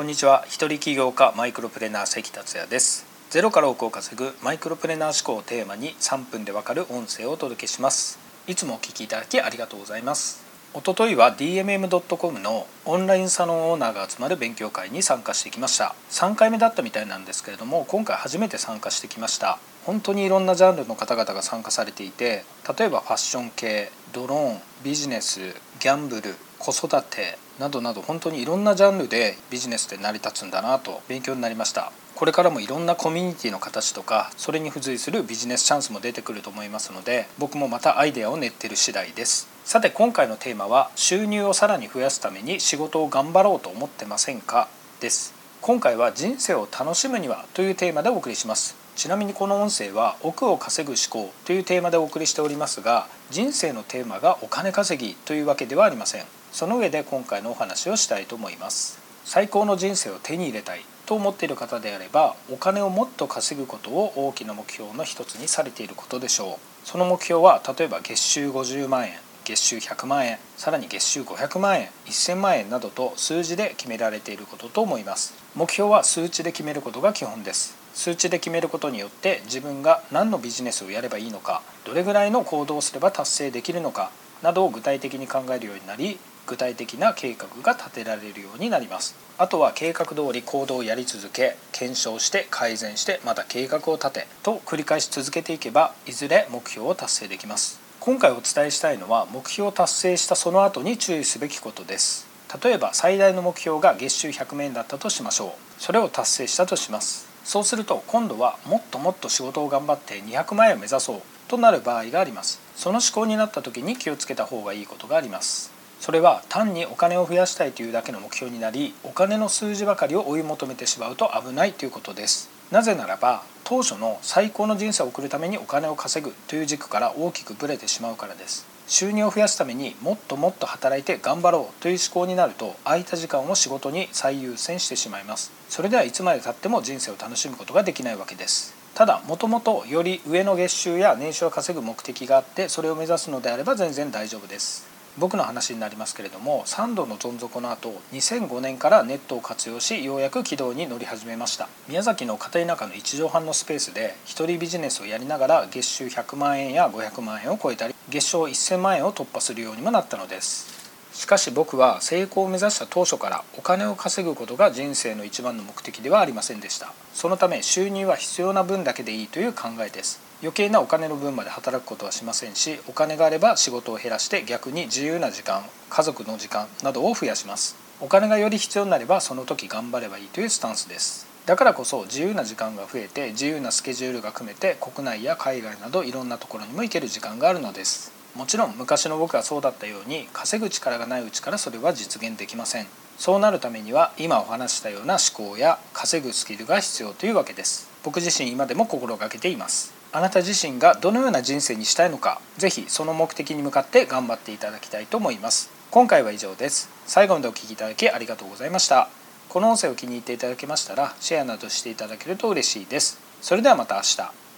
こんにちは。一人起業家マイクロプレーナー関達也です。ゼロから億を稼ぐマイクロプレーナー思考をテーマに3分でわかる音声をお届けします。いつもお聞きいただきありがとうございます。おとといは DMM.com のオンラインサロンオーナーが集まる勉強会に参加してきました。3回目だったみたいなんですけれども今回初めて参加してきました。本当にいろんなジャンルの方々が参加されていて例えばファッション系ドローンビジネスギャンブル子育てなどなど本当にいろんなジャンルでビジネスで成り立つんだなと勉強になりました。これからもいろんなコミュニティの形とかそれに付随するビジネスチャンスも出てくると思いますので僕もまたアイデアを練ってる次第です。さて今回のテーマは収入をさらに増やすために仕事を頑張ろうと思ってませんかです。今回は人生を楽しむにはというテーマでお送りします。ちなみにこの音声は億を稼ぐ思考というテーマでお送りしておりますが人生のテーマがお金稼ぎというわけではありません。その上で今回のお話をしたいと思います。最高の人生を手に入れたいと思っている方であればお金をもっと稼ぐことを大きな目標の一つにされていることでしょう。その目標は例えば月収50万円。月収100万円さらに月収500万円1000万円などと数字で決められていることと思います。目標は数値で決めることが基本です。数値で決めることによって自分が何のビジネスをやればいいのかどれぐらいの行動をすれば達成できるのかなどを具体的に考えるようになり具体的な計画が立てられるようになります。あとは計画通り行動をやり続け検証して改善してまた計画を立てと繰り返し続けていけばいずれ目標を達成できます。今回お伝えしたいのは目標を達成したその後に注意すべきことです。例えば最大の目標が月収100万円だったとしましょう。それを達成したとします。そうすると今度はもっともっと仕事を頑張って200万円を目指そうとなる場合があります。その思考になった時に気をつけた方がいいことがあります。それは単にお金を増やしたいというだけの目標になりお金の数字ばかりを追い求めてしまうと危ないということです。なぜならば当初の最高の人生を送るためにお金を稼ぐという軸から大きくブレてしまうからです。収入を増やすためにもっともっと働いて頑張ろうという思考になると空いた時間を仕事に最優先してしまいます。それではいつまでたっても人生を楽しむことができないわけです。ただもともとより上の月収や年収を稼ぐ目的があってそれを目指すのであれば全然大丈夫です。僕の話になりますけれども3度のどん底の後2005年からネットを活用しようやく軌道に乗り始めました。宮崎の片田舎の1畳半のスペースで一人ビジネスをやりながら月収100万円や500万円を超えたり月賞1000万円を突破するようにもなったのです。しかし僕は成功を目指した当初からお金を稼ぐことが人生の一番の目的ではありませんでした。そのため収入は必要な分だけでいいという考えです。余計なお金の分まで働くことはしませんしお金があれば仕事を減らして逆に自由な時間家族の時間などを増やします。お金がより必要になればその時頑張ればいいというスタンスです。だからこそ自由な時間が増えて自由なスケジュールが組めて国内や海外などいろんなところにも行ける時間があるのです。もちろん昔の僕がそうだったように稼ぐ力がないうちからそれは実現できません。そうなるためには今お話したような思考や稼ぐスキルが必要というわけです。僕自身今でも心がけています。あなた自身がどのような人生にしたいのか是非その目的に向かって頑張っていただきたいと思います。今回は以上です。最後までお聴きいただきありがとうございました。この音声を気に入っていただけましたらシェアなどしていただけると嬉しいです。それではまた明日。